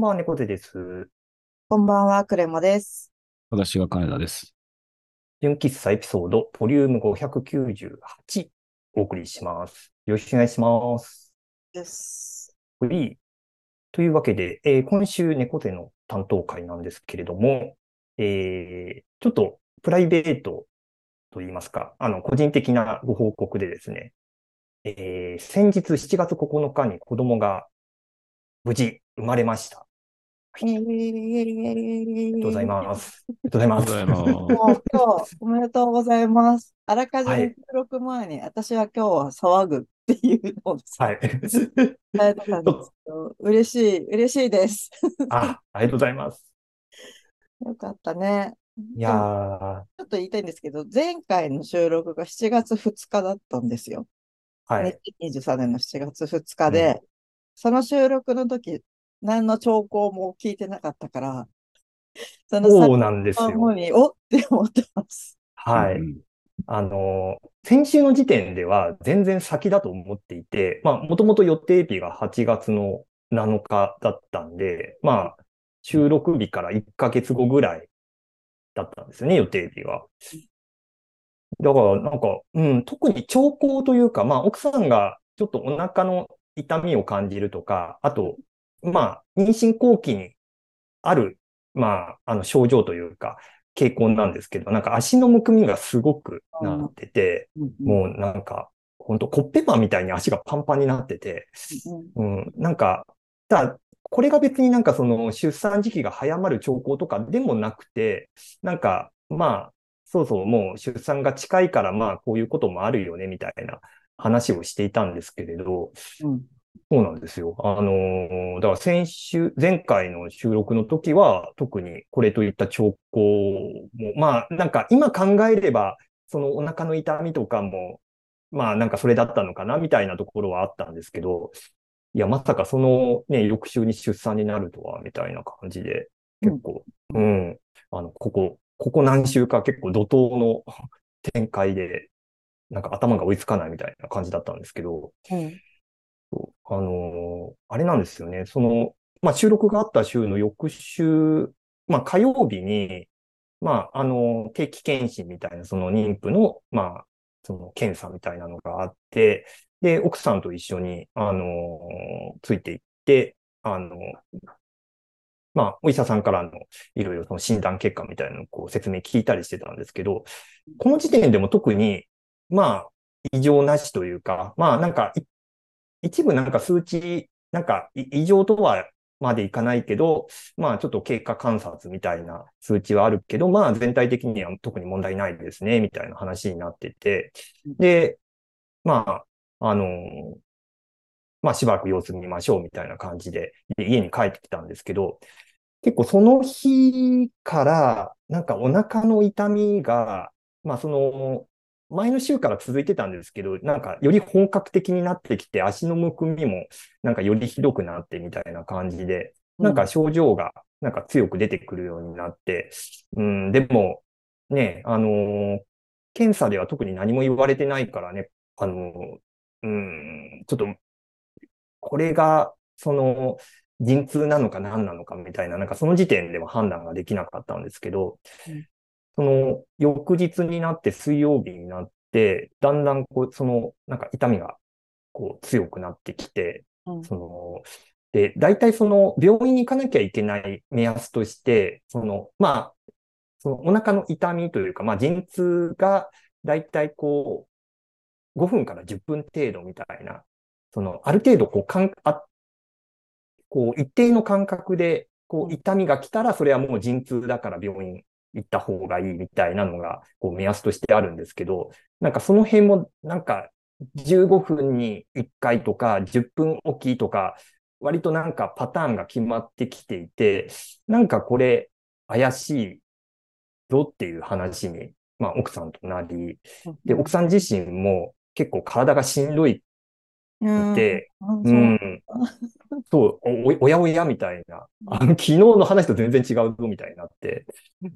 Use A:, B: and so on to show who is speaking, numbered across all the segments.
A: んばんは、猫背です。
B: こんばんは、クレモです。
C: 私が金田です。
A: 純喫茶エピソード、ボリューム598、お送りします。よろしくお願いします。
B: です。
A: はい。というわけで、えー今週猫背の担当会なんですけれども、えーちょっとプライベートといいますか、あの、個人的なご報告でですね、えー先日7月9日に子供が無事生まれました。
B: えー、あり
A: がとうございます。ありがとうございます。
C: ありがとうございます。
B: もう今日、おめでとうございます。あらかじ
A: はい
B: め収録前に、私は今日は騒ぐっていうのを。伝えてたんですけど、嬉しい、嬉しいです。
A: あ、ありがとうございます。
B: よかったね。
A: いやー、
B: ちょっと言いたいんですけど、前回の収録が7月2日だったんですよ。
A: はい。
B: 2023年の7月2日で、その収録の時、何の兆候も聞いてなかったから、その
A: そうなんですよ。
B: に、おって思ってます。
A: はい。
C: うん
A: あの、先週の時点では全然先だと思っていて、まあ、もともと予定日が8月の7日だったんで、まあ、収録日から1ヶ月後ぐらいだったんですよね、予定日が。だから、なんか、うん、特に兆候というか、まあ、奥さんがちょっとお腹の痛みを感じるとか、あと、まあ、妊娠後期にある、まあ、あの、症状というか、傾向なんですけど、なんか足のむくみがすごくなってて、もうなんか、ほんとコッペパンみたいに足がパンパンになってて、うん、なんか、ただ、これが別になんかその出産時期が早まる兆候とかでもなくて、なんか、まあ、そうそう、もう出産が近いからまあこういうこともあるよね、みたいな話をしていたんですけれど、
B: うん
A: そうなんですよ。あのーだから先週、前回の収録の時は特にこれといった兆候も、まあなんか今考えれば、そのお腹の痛みとかも、まあなんかそれだったのかなみたいなところはあったんですけど、いや、まさかそのね、翌週に出産になるとは、みたいな感じで、結構、うん、あの、ここ、ここ何週か結構怒涛の 展開で、なんか頭が追いつかないみたいな感じだったんですけど、
B: うん
A: あのあれなんですよね。その、まあ、収録があった週の翌週、まあ、火曜日に、まあ、あの定期検診みたいな、その妊婦の、まあ、その検査みたいなのがあって、で、奥さんと一緒に、あのついていって、あのまあ、お医者さんからのいろいろその診断結果みたいなのをこう説明聞いたりしてたんですけど、この時点でも特に、まあ、異常なしというか、まあ、なんかい、一部なんか数値、なんかい異常とはまでいかないけど、まあちょっと経過観察みたいな数値はあるけど、まあ全体的には特に問題ないですね、みたいな話になってて、で、まあ、あのまあしばらく様子見ましょうみたいな感じで、で家に帰ってきたんですけど、結構その日から、なんかお腹の痛みが、まあその、前の週から続いてたんですけど、なんかより本格的になってきて、足のむくみもなんかよりひどくなってみたいな感じで、なんか症状がなんか強く出てくるようになって、うん、でも、ね、あのー検査では特に何も言われてないからね、あのーうん、ちょっと、これが、その、陣痛なのか何なのかみたいな、なんかその時点では判断ができなかったんですけど、
B: うん
A: その翌日になって水曜日になって、だんだんこう、その、なんか痛みがこう強くなってきて、
B: うん。
A: その、で、大体その病院に行かなきゃいけない目安として、その、まあ、そのお腹の痛みというか、まあ、陣痛が大体こう、5分から10分程度みたいな、その、ある程度こう、かん、あ、こう、一定の間隔で、こう、痛みが来たら、それはもう陣痛だから病院行った方がいいみたいなのが、こう、目安としてあるんですけど、なんかその辺も、なんか、15分に1回とか、10分おきとか、割となんかパターンが決まってきていて、なんかこれ怪しいぞっていう話に、まあ奥さんとなり、で、奥さん自身も結構体がしんどい
B: うん。
A: って、
B: う。ん。
A: う
B: そ
A: う、お、おやおやみたいな、あの、昨日の話と全然違うぞみたいになって、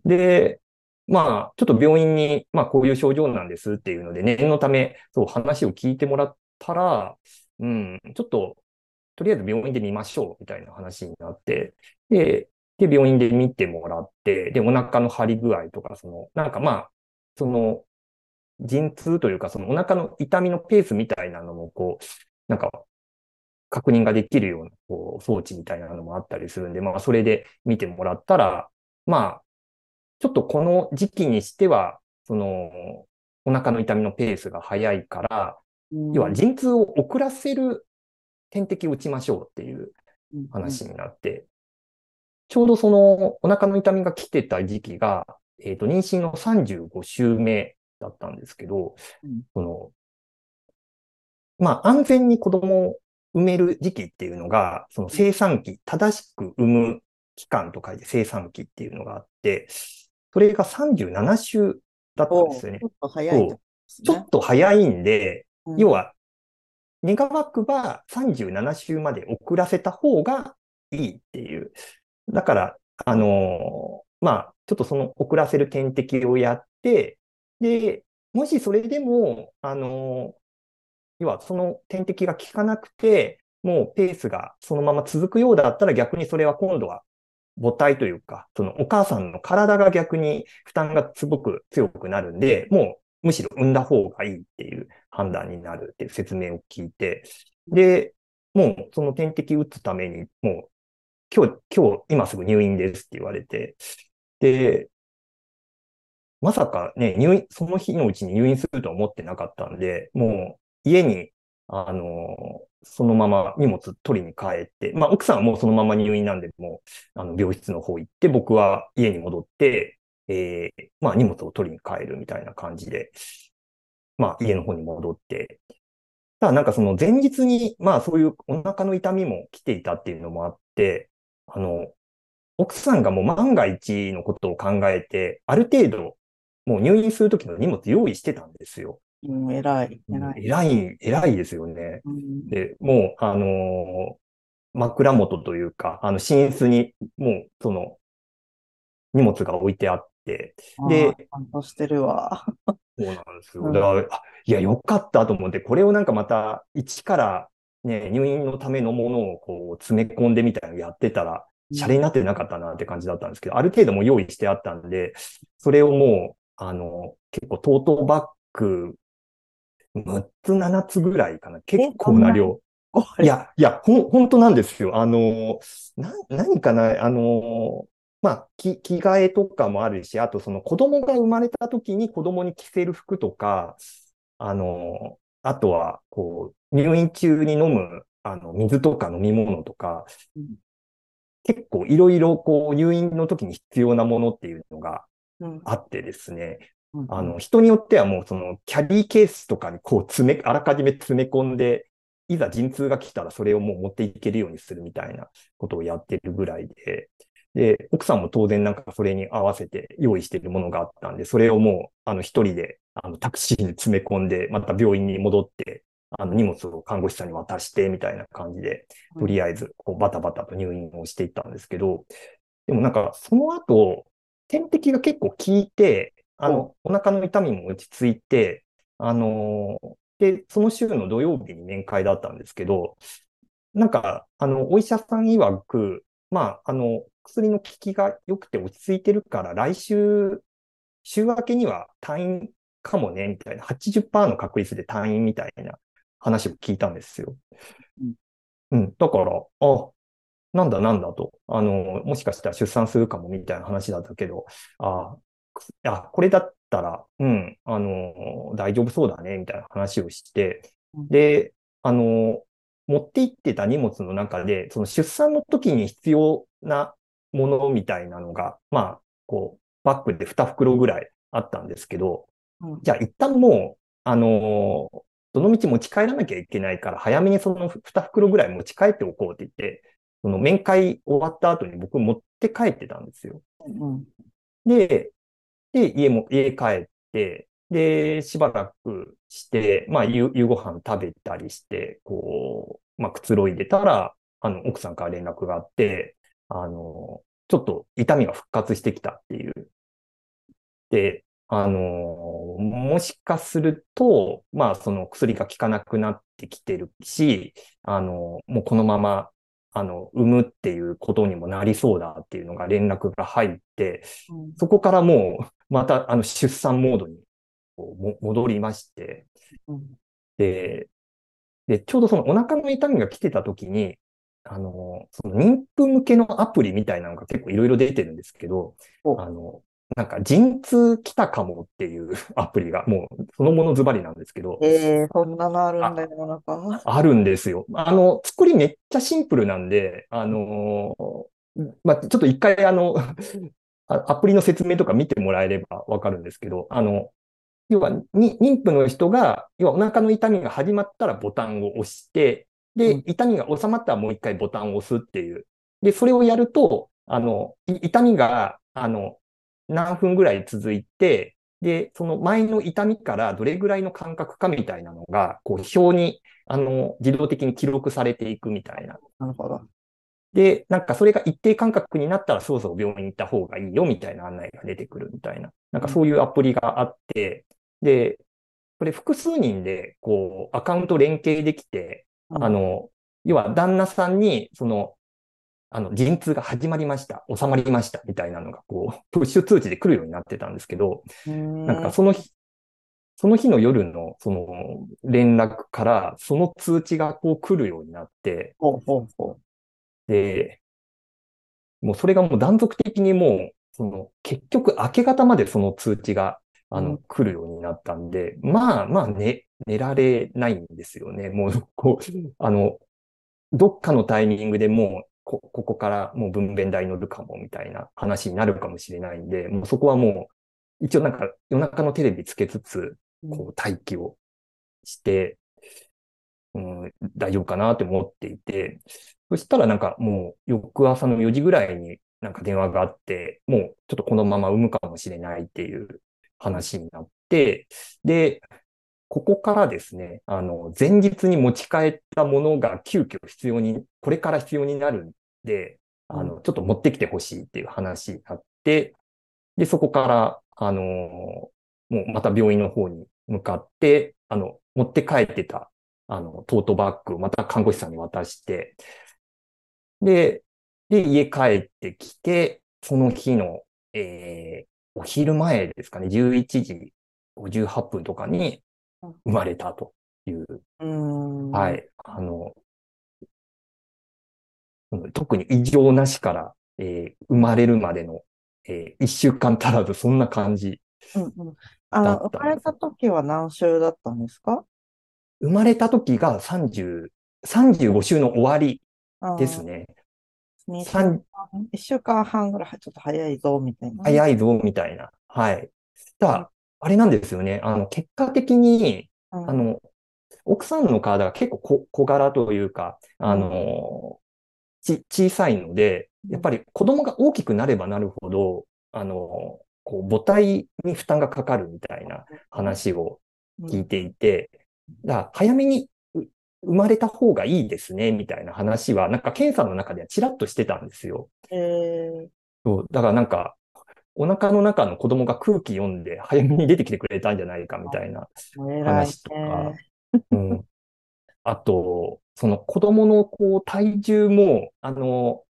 A: で、まあ、ちょっと病院に、まあ、こういう症状なんですっていうので、念のため、そう、話を聞いてもらったら、うん、ちょっと、とりあえず病院で見ましょうみたいな話になって、で、で、病院で見てもらって、で、お腹の張り具合とか、その、なんかまあ、その、陣痛というか、そのお腹の痛みのペースみたいなのも、こう、なんか、確認ができるような、こう、装置みたいなのもあったりするんで、まあ、それで見てもらったら、まあ、ちょっとこの時期にしては、その、お腹の痛みのペースが早いから、要は陣痛を遅らせる点滴を打ちましょうっていう話になって、ちょうどそのお腹の痛みが来てた時期が、えっ、と、妊娠の35週目だったんですけど、
B: うん。
A: その、まあ、安全に子供を産める時期っていうのが、その生産期、正しく産む期間と書いて生産期っていうのがあって、それが37週だったんですよね
B: ちょ。っと早いね
A: ちょっと早いんで、
B: うん
A: 要は、願わくば37週まで遅らせた方がいいっていう。だから、あのーまあ、ちょっとその遅らせる点滴をやって、で、もしそれでも、あのー要はその点滴が効かなくて、もうペースがそのまま続くようだったら逆にそれは今度は母体というか、そのお母さんの体が逆に負担がすごく強くなるんで、もうむしろ産んだ方がいいっていう判断になるっていう説明を聞いて、で、もうその点滴打つために、もう今日、今日、今すぐ入院ですって言われて、で、まさかね、入院、その日のうちに入院するとは思ってなかったんで、もう家に、あの、そのまま荷物取りに帰って、まあ奥さんはもうそのまま入院なんで、もう、あの、病室の方行って、僕は家に戻って、えーまあ荷物を取りに帰るみたいな感じで、まあ家の方に戻って、ただなんかその前日に、まあそういうお腹の痛みも来ていたっていうのもあって、あの、奥さんがもう万が一のことを考えて、ある程度、もう入院するときの荷物用意してたんですよ。
B: うん、偉い、偉い。
A: 偉い、偉いですよね。
B: うん
A: で、もう、あのー枕元というか、あの、寝室に、もう、その、荷物が置いてあって、で
B: ちゃんとしてるわ。
A: そうなんですよ。
B: うん
A: だから、あいや、よかったと思って、これをなんかまた、一から、ね、入院のためのものをこう、詰め込んでみたいなのやってたら、シャレになってなかったなって感じだったんですけど、ある程度もう用意してあったんで、それをもう、あの、結構トートバッグ、6つ、7つぐらいかな。結構な量。いや、いや、ほん、本当なんですよ。あの、な、何かな、あの、まあ、き、着替えとかもあるし、あとその子供が生まれた時に子供に着せる服とか、あの、あとは、こう、入院中に飲む、あの、水とか飲み物とか
B: うん、
A: 結構いろいろ、こう、入院の時に必要なものっていうのが
B: うん
A: あってですね、
B: うん
A: あの、人によってはもうそのキャリーケースとかにこう詰め、あらかじめ詰め込んで、いざ陣痛が来たらそれをもう持っていけるようにするみたいなことをやってるぐらいで、で、奥さんも当然なんかそれに合わせて用意しているものがあったんで、それをもう、あの、一人で、あの、タクシーに詰め込んで、また病院に戻って、あの、荷物を看護師さんに渡して、みたいな感じで、とりあえず、こう、バタバタと入院をしていったんですけど、でもなんか、その後、点滴が結構効いて、あの、お腹の痛みも落ち着いて、あのーで、その週の土曜日に面会だったんですけど、なんか、あの、お医者さん曰く、まあ、あの、薬の効きが良くて落ち着いてるから、来週、週明けには退院かもね、みたいな、80%の確率で退院みたいな話を聞いたんですよ。
B: うん
A: うん。だから、あ、なんだなんだと。あの、もしかしたら出産するかもみたいな話だったけど、あ、くあ、これだったら、うん、あの、大丈夫そうだね、みたいな話をして
B: うん、
A: で、あの、持って行ってた荷物の中で、その出産の時に必要なものみたいなのが、まあ、こう、バッグで2袋ぐらいあったんですけど、
B: うん。
A: じゃあ一旦もう、あのーどの道持ち帰らなきゃいけないから、早めにその2袋ぐらい持ち帰っておこうって言って、その面会終わった後に僕持って帰ってたんですよ。
B: うん。
A: で、で、家も、家帰って、で、しばらくして、まあ、夕夕ご飯食べたりして、こう、まあ、くつろいでたら、あの、奥さんから連絡があって、あの、ちょっと痛みが復活してきたっていう。で、あの、もしかすると、まあ、その薬が効かなくなってきてるし、あの、もうこのまま、あの、産むっていうことにもなりそうだっていうのが連絡が入って、
B: うん
A: そこからもう、また、あの、出産モードにこうも戻りまして、
B: うん
A: で、で、ちょうどそのお腹の痛みが来てた時に、あの、その妊婦向けのアプリみたいなのが結構いろいろ出てるんですけど、
B: お
A: あの、なんか陣痛来たかもっていう アプリがもうそのものズバリなんですけど、
B: ええそんなのあるんだよ、世の中。
A: あるんですよ。あの、作りめっちゃシンプルなんで、あのまあ、ちょっと一回あの、あアプリの説明とか見てもらえればわかるんですけど、あの、要は、に妊婦の人が、要はお腹の痛みが始まったらボタンを押して、
B: うん
A: で、痛みが収まったらもう一回ボタンを押すっていう。で、それをやると、あの、い痛みが、あの、何分ぐらい続いて、で、その前の痛みからどれぐらいの間隔かみたいなのが、こう、表に、あの、自動的に記録されていくみたいな。
B: なるほど。
A: で、なんかそれが一定間隔になったらそろそろ病院に行った方がいいよみたいな案内が出てくるみたいな。なんかそういうアプリがあって、で、これ複数人でこうアカウント連携できて、あの、要は旦那さんに、その、あの、陣痛が始まりました、収まりましたみたいなのがこう、プッシュ通知で来るようになってたんですけど、
B: うん、
A: なんかその日、その日の夜のその連絡からその通知がこう来るようになって、
B: ほうほうほ
A: で、もうそれがもう断続的にもう、その結局明け方までその通知が、あの、
B: うん
A: 来るようになったんで、まあまあ寝、寝られないんですよね。もう、こう、あの、どっかのタイミングでもう、こ、ここからもう分娩台乗るかもみたいな話になるかもしれないんで、もうそこはもう、一応なんか夜中のテレビつけつつ、
B: う。
A: こう待機をして、うん、大丈夫かなって思っていて、そしたらなんかもう翌朝の4時ぐらいになんか電話があって、もうちょっとこのまま産むかもしれないっていう話になって、で、ここからですね、あの、前日に持ち帰ったものが急遽必要に、これから必要になるんで、あの、ちょっと持ってきてほしいっていう話になって、で、そこから、あの、もうまた病院の方に向かって、あの、持って帰ってた、あの、トートバッグをまた看護師さんに渡して、で、で、家帰ってきて、その日の、えー、お昼前ですかね、11時58分とかに生まれたという、
B: うん。
A: はい、あの、うん特に異常なしから、えー生まれるまでの、えー一週間足らず、そんな感じ。
B: うんうん。あ生まれた時は何週だったんですか？
A: 生まれた時が30、35週の終わりですね。
B: 二週
A: 三
B: 間一週間半ぐらいちょっと早いぞ、みたいな。
A: 早いぞ、みたいな。はい。ただ、あれなんですよね。あの、結果的に、
B: うん
A: あの、奥さんの体が結構小小柄というか、あの、ち、小さいので、やっぱり子供が大きくなればなるほど、あの、こう母体に負担がかかるみたいな話を聞いていて、だから早めにう生まれた方がいいですね、みたいな話は、なんか検査の中ではちらっとしてたんですよ。
B: えー
A: そう、だからなんか、お腹の中の子供が空気読んで早めに出てきてくれたんじゃないかみたいな話とか
B: ね。、
A: うん。あと、その子供のこう体重も、あの、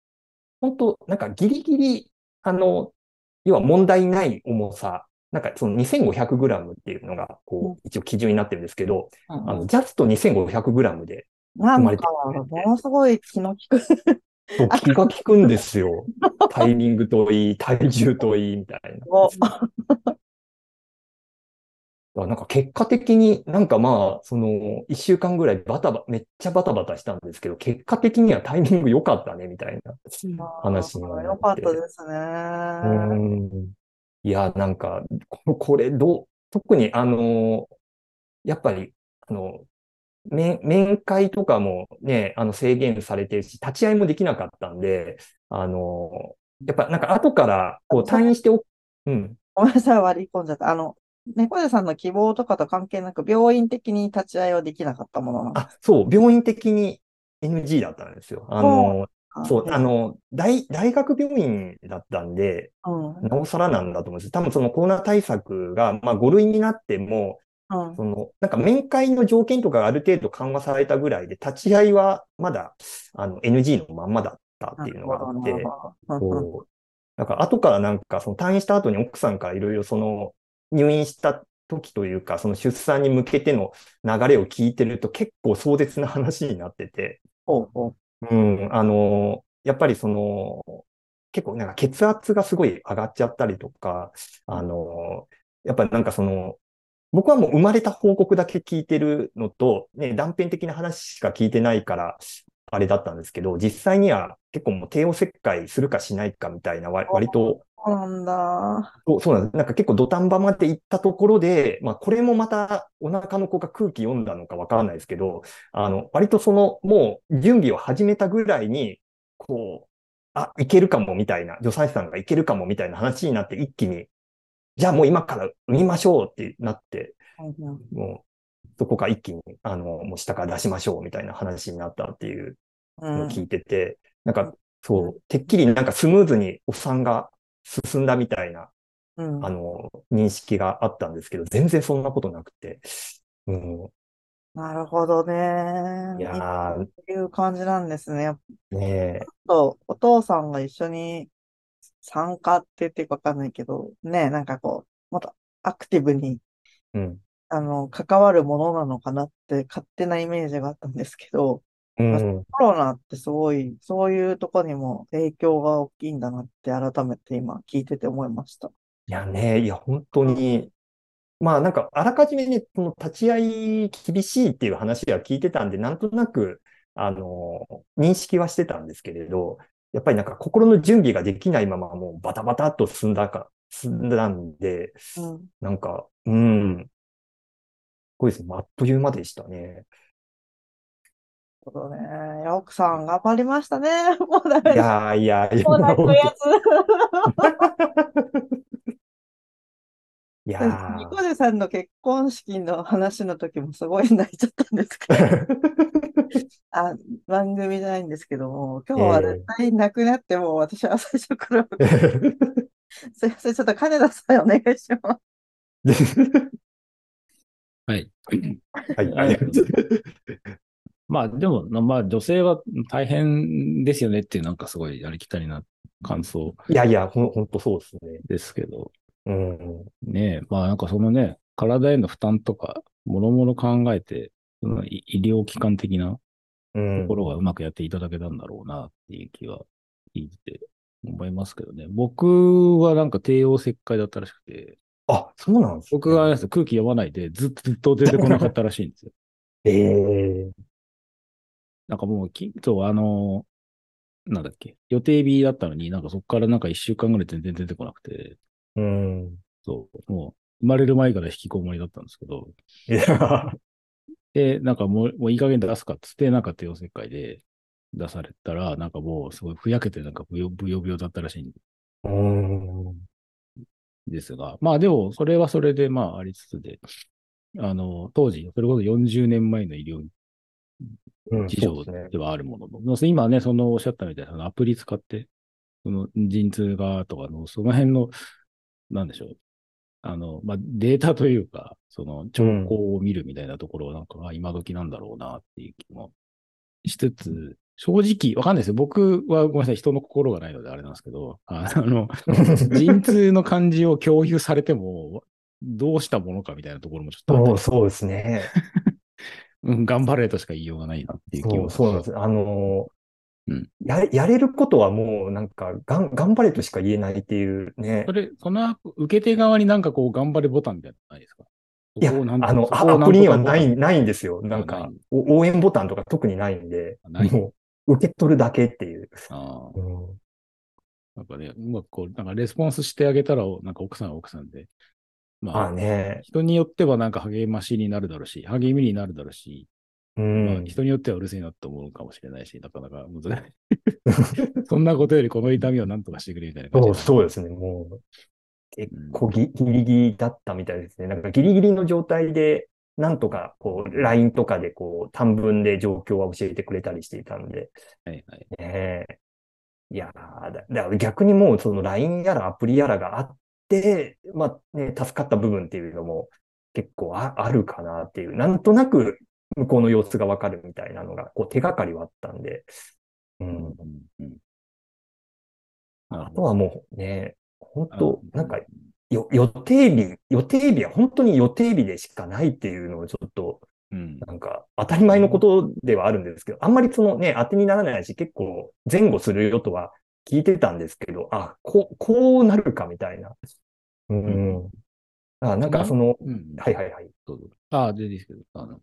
A: 本当なんかギリギリ、あの、要は問題ない重さ、なんかその2500グラムっていうのが、こう、一応基準になってるんですけど、
B: うん
A: あの、ジャスト2500グラムで、
B: なん
A: 生まれて
B: か、ものすごい気の利く。
A: 気が利くんですよ。タイミングといい、体重といい、みたいな。なんか結果的になんかまあ、その、一週間ぐらいバタバ、めっちゃバタバタしたんですけど、結果的にはタイミング良かったね、みたいな話にはなって。
B: よかったですね。
A: うん。いや、なんか、ここれ、どう、特にあの、やっぱり、あの、面、面会とかもね、あの制限されてるし、立ち会いもできなかったんで、あの、やっぱなんか後から、こう退院してお、うん。
B: ごめんなさい、割り込んじゃった。あの、猫背さんの希望とかと関係なく、病院的に立ち会いはできなかったものなんです
A: あ、そう、病院的に NG だったんですよ。あの、そう、
B: へ
A: あの、大、大学病院だったんで、
B: うん。
A: なおさらなんだと思うんです。多分そのコロナ対策が、まあ5類になっても、
B: うん。
A: その、なんか面会の条件とかがある程度緩和されたぐらいで、立ち会いはまだ、あの、NG のまんまだったっていうのがあって、
B: なるほど
A: そう。だから後からなんか、その退院した後に奥さんからいろいろその、入院した時というか、その出産に向けての流れを聞いてると結構壮絶な話になってて、
B: ほうほ
A: ううん、あの、やっぱりその、結構なんか血圧がすごい上がっちゃったりとか、あの、やっぱりなんかその、僕はもう生まれた報告だけ聞いてるのと、ね、断片的な話しか聞いてないから、あれだったんですけど、実際には結構もう帝王切開するかしないかみたいな割と、
B: そうなんだ。
A: そうそうなんです。なんか結構土壇場まで行ったところで、まあこれもまたお腹の子が空気読んだのかわからないですけど、あの、割とそのもう準備を始めたぐらいに、こう、あ、いけるかもみたいな、助産師さんがいけるかもみたいな話になって一気に、じゃあもう今から産みましょうってなって、
B: うんうん
A: もうそこから一気に、あの、もう下から出しましょうみたいな話になったっていう
B: うん
A: のを聞いてて、なんかそう、てっきりなんかスムーズにお産が進んだみたいな
B: うん
A: あの、認識があったんですけど、全然そんなことなくて。うん、
B: なるほどね。
A: いやー、
B: っていう感じなんですね。
A: ねえ、
B: と、お父さんが一緒に参加って言っていいかわかんないけど、ね、なんかこう、もっとアクティブに、
A: うん。
B: あの、関わるものなのかなって勝手なイメージがあったんですけど、
A: うん、
B: コロナってすごい、そういうとこにも影響が大きいんだなって改めて今聞いてて思いました。
A: いやね、いや、本当に、まあなんか、あらかじめね、この立ち会い厳しいっていう話は聞いてたんで、なんとなく、あの、認識はしてたんですけれど、やっぱりなんか心の準備ができないままもうバタバタっと進んだか、進んだんで、
B: うん。
A: なんか、うん、すごいですね。あっという間でしたね。
B: ほどね。いや、奥さん頑張りましたね。もうダメ
A: い
B: だ。
A: やーいやーいや
B: もう泣くや
A: いや
B: ニコデさんの結婚式の話の時もすごい泣いちゃったんですけど、あ、番組じゃないんですけども、今日は絶対なくなっても、私は最初から、すいません、ちょっと金田さんお願いします。
C: はい。
A: はい、ありがとうございます。
C: まあでも、まあ女性は大変ですよねっていうなんかすごいありきたりな感想
A: いやいや、ほん、ほんとそうですね。
C: ですけど、
A: うん。
C: ねえ、まあなんかそのね、体への負担とか、もろもろ考えて、その医医療機関的な
A: うん
C: ところがうまくやっていただけたんだろうなっていう気は聞いてて思いますけどね。僕はなんか帝王切開だったらしくて、
A: あ、そうなんですね
C: 僕はあれです空気読まないでずっとずっと出てこなかったらしいんですよ。
A: ええ
C: なんかもうき、そう、あの、なんだっけ、予定日だったのになんかそこからなんか一週間ぐらい全然出てこなくて、
A: うん。
C: そう、もう生まれる前から引きこもりだったんですけど、
A: いや、
C: で、なんかもう、もういい加減出すかっつって、なんか帝王切開で出されたら、なんかもうすごいふやけてなんかブヨブヨブヨだったらしいん
A: うん。
C: ですが、まあでも、それはそれでまあありつつで、あの、当時、それこそ40年前の医療
A: うん
C: 事情
A: で
C: はあるものの、今ね、そのおっしゃったみたいな、そのアプリ使って、その陣痛がとかの、その辺の、なんでしょう。あの、まあ、データというか、その兆候を見るみたいなところはなんか、あ今時なんだろうなっていう気もしつつ、正直、わかんないですよ。僕はごめんなさい、人の心がないのであれなんですけど、ああの、陣痛の感じを共有されても、どうしたものかみたいなところもちょっと
A: そうですね。
C: うん、頑張れとしか言いようがないなっていう気
A: そう、
C: も。
A: そうなんです。あの
C: うん
A: や、やれることはもうなんか、がん、頑張れとしか言えないっていうね
C: そ。れ、その受け手側になんかこう、頑張れボタンみたいなのないですか？
A: いや、あの、アプリにはない、ないんですよ。なん
C: な
A: か応援ボタンとか特にないんで、もう、受け取るだけっていう。
C: ああ
A: うん
C: なんかね、うまくこう、なんかレスポンスしてあげたら、なんか奥さんは奥さんで。ま
A: あ
C: あ、
A: ね。
C: 人によってはなんか励ましになるだろうし、励みになるだろうし、
A: う
C: まあ、
A: ん。
C: 人によってはうるせえなって思うかもしれないし、なかなか難しい。そんなことよりこの痛みをなんとかしてくれみたいな感じ
A: そう、
C: で
A: そうですね。もう、結構ギギリギリだったみたいですね。なんかギリギリの状態で、なんとか、こう、LINE とかで、こう、短文で状況は教えてくれたりしていたので、
C: はいはい。
A: ねえいやーだ、だから逆にもうその LINE やらアプリやらがあって、まあね、助かった部分っていうのも結構ああるかなっていう、なんとなく向こうの様子がわかるみたいなのが、こう手がかりはあったんで、うん。あとはもうね、本
C: あ
A: 当なんかよ予定日、予定日は本当に予定日でしかないっていうのをちょっと、
C: うん。
A: なんか当たり前のことではあるんですけど、あんまりそのね、当てにならないし、結構前後するよとは聞いてたんですけど、あ、こう、こうなるかみたいな。うん。あなんかその、
C: うん
A: はいはいはい。
C: どうぞああ、でですけど、あの、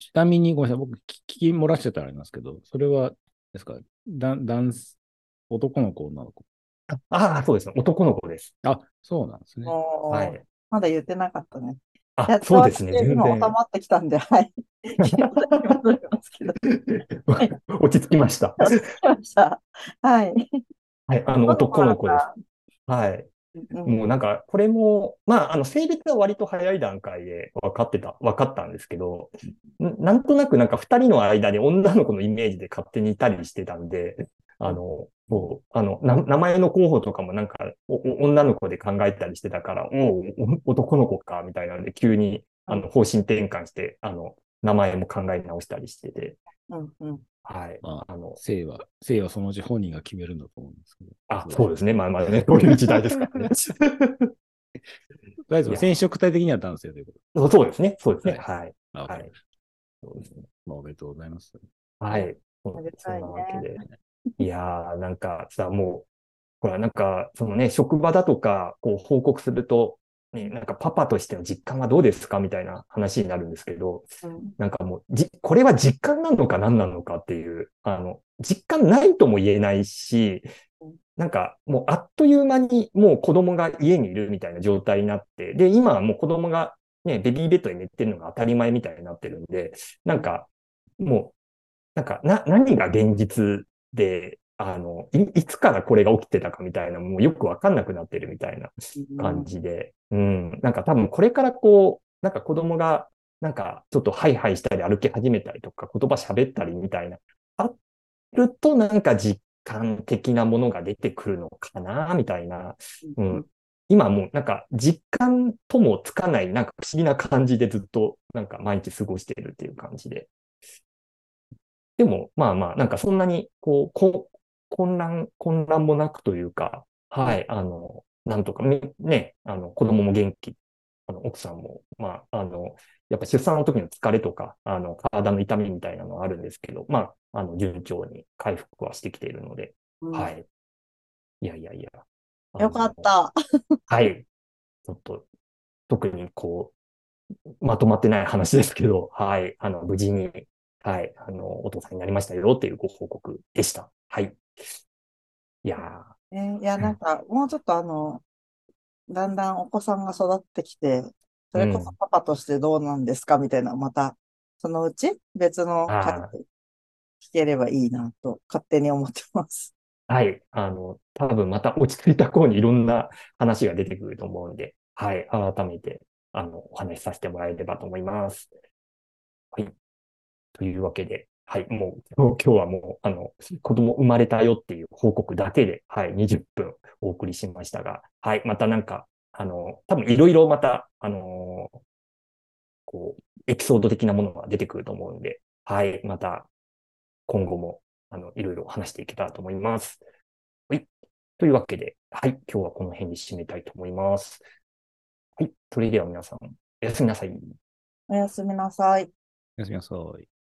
C: ちなみにごめんなさい、僕、聞き漏らしてたらありますけど、それは、ですか、だ男子、男の子、女の子？
A: ああ、そうですね。男の子です。
C: あ、そうなんですね。
A: はい。
B: まだ言ってなかったね。
A: あそうですね。
B: 私
A: 全然。
B: 今収まってきたんで、はい。
A: 落ち着きました。
B: 来ました。はい。
A: はい。あの、男の子です。はい。
B: うん
A: もうなんか、これも、まあ、あの、性別は割と早い段階で分かってた、分かったんですけど、んなんとなくなんか二人の間に女の子のイメージで勝手にいたりしてたんで、あの、もう、あの、な名前の候補とかもなんか、女の子で考えたりしてたから、おうお男の子か、みたいなので、急に、あの、方針転換して、あの、名前も考え直したりしてて、
B: うんうん
A: はい。
C: まあ
A: あの、
C: 性は、性はそのうち本人が決めるんだと思うんですけど。
A: あ、そうですね。まあまあね、そういう時代ですからね。
C: 大丈夫。染色体的には男性ということ
A: そうですね。そうですね。はい。はい。そうですね。
C: たまあおめでとうございます。
A: はい。そんなわけで。いやー、なんかさ、もう、ほら、なんか、そのね、職場だとか、こう、報告すると、ね、なんか、パパとしての実感はどうですか？みたいな話になるんですけど、
B: うん。
A: なんかもう、じ、これは実感なのか何なのかっていう、あの、実感ないとも言えないし
B: うん、
A: なんか、もう、あっという間に、もう子供が家にいるみたいな状態になって、で、今はもう子供がね、ベビーベッドに寝てるのが当たり前みたいになってるんで、なんか、もう、なんか、な、何が現実で、あの、い、いつからこれが起きてたかみたいな、もうよくわかんなくなってるみたいな感じで、うん、なんか多分これからこう、なんか子供が、なんかちょっとハイハイしたり歩き始めたりとか、言葉喋ったりみたいな、あるとなんか実感的なものが出てくるのかな、みたいな、う
B: うん。
A: ん。今もうなんか実感ともつかない、なんか不思議な感じでずっとなんか毎日過ごしているっていう感じで。でも、まあまあ、なんかそんなに、こう、こ混乱、混乱もなくというか、はい、あの、なんとかみ、ね、あの、子供も元気、あの、奥さんも、まあ、あの、やっぱ出産の時の疲れとか、あの、体の痛みみたいなのはあるんですけど、まあ、あの、順調に回復はしてきているので、
B: うん
A: はい。いやいやいや。
B: よかっ。た。
A: はい。ちょっと、特にこう、まとまってない話ですけど、はい。あの、無事に、はい。あの、お父さんになりましたよっていうご報告でした。はい。いや
B: ねいや、なんか、もうちょっとあの、だんだんお子さんが育ってきて、それこそ
A: うん
B: パパとしてどうなんですかみたいな、また、そのうち別の聞ければいいなと勝手に思ってます。
A: ーはい。あの、多分また落ち着いた頃にいろんな話が出てくると思うんで、はい。改めて、あの、お話しさせてもらえればと思います。はい。というわけで、はい。もう、今日今日はもう、あの、子供生まれたよっていう報告だけで、はい。20分お送りしましたが、はい。またなんか、あの、多分いろいろまた、あのこう、エピソード的なものが出てくると思うんで、はい。また、今後も、あの、いろいろ話していけたらと思います。はい。というわけで、はい。今日はこの辺に締めたいと思います。はい。それでは皆さん、おやすみなさい。
B: おやすみなさい。
C: おやすみなさい。